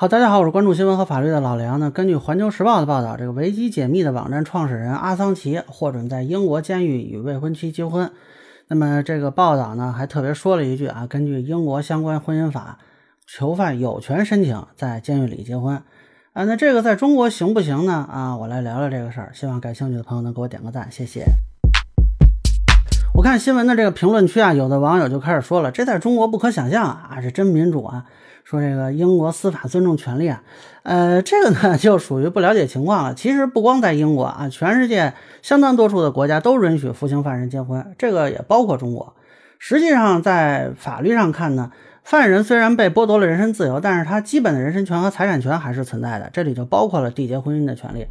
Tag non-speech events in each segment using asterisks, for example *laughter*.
好，大家好，我是关注新闻和法律的老梁呢。根据环球时报的报道，这个维基解密的网站创始人阿桑奇获准在英国监狱与未婚妻结婚。那么这个报道呢，还特别说了一句啊，根据英国相关婚姻法，囚犯有权申请在监狱里结婚。啊，那这个在中国行不行呢？啊，我来聊聊这个事儿，希望感兴趣的朋友能给我点个赞，谢谢。我看新闻的这个评论区啊，有的网友就开始说了，这在中国不可想象啊，这真民主啊。说这个英国司法尊重权利啊，呃，这个呢 *laughs* 就属于不了解情况了。其实不光在英国啊，全世界相当多数的国家都允许服刑犯人结婚，这个也包括中国。实际上，在法律上看呢，犯人虽然被剥夺了人身自由，但是他基本的人身权和财产权还是存在的，这里就包括了缔结婚姻的权利。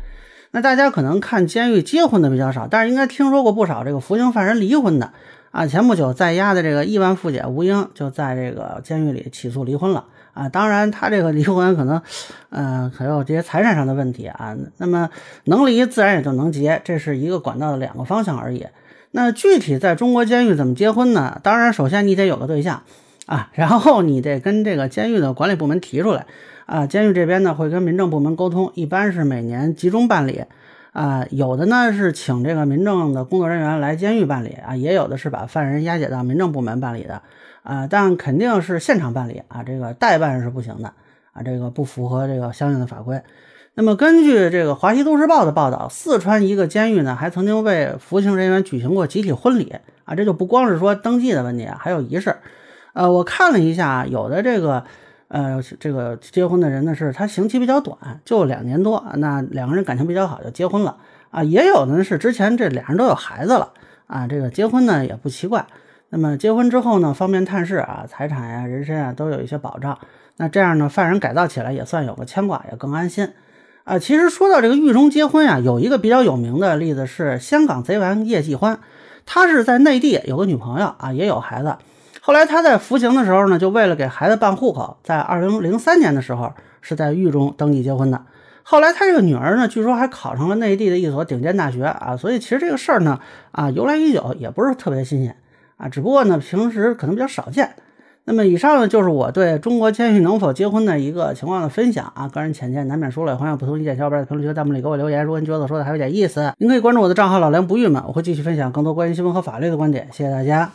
那大家可能看监狱结婚的比较少，但是应该听说过不少这个服刑犯人离婚的啊。前不久在押的这个亿万富姐吴英就在这个监狱里起诉离婚了。啊，当然，他这个离婚可能，嗯，还有这些财产上的问题啊。那么能离自然也就能结，这是一个管道的两个方向而已。那具体在中国监狱怎么结婚呢？当然，首先你得有个对象啊，然后你得跟这个监狱的管理部门提出来啊。监狱这边呢会跟民政部门沟通，一般是每年集中办理啊。有的呢是请这个民政的工作人员来监狱办理啊，也有的是把犯人押解到民政部门办理的。啊，但肯定是现场办理啊，这个代办是不行的啊，这个不符合这个相应的法规。那么根据这个《华西都市报》的报道，四川一个监狱呢，还曾经为服刑人员举行过集体婚礼啊，这就不光是说登记的问题，还有仪式。呃，我看了一下，有的这个呃这个结婚的人呢，是他刑期比较短，就两年多，那两个人感情比较好就结婚了啊，也有的是之前这俩人都有孩子了啊，这个结婚呢也不奇怪。那么结婚之后呢，方便探视啊，财产呀、人身啊都有一些保障。那这样呢，犯人改造起来也算有个牵挂，也更安心啊。其实说到这个狱中结婚呀，有一个比较有名的例子是香港贼王叶继欢，他是在内地有个女朋友啊，也有孩子。后来他在服刑的时候呢，就为了给孩子办户口，在二零零三年的时候是在狱中登记结婚的。后来他这个女儿呢，据说还考上了内地的一所顶尖大学啊，所以其实这个事儿呢，啊由来已久，也不是特别新鲜。啊，只不过呢，平时可能比较少见。那么以上呢，就是我对中国监狱能否结婚的一个情况的分享啊，个人浅见难免说了，欢迎不同意见小伙伴在评论区、弹幕里给我留言。如果您觉得说的还有点意思，您可以关注我的账号老梁不郁闷，我会继续分享更多关于新闻和法律的观点。谢谢大家。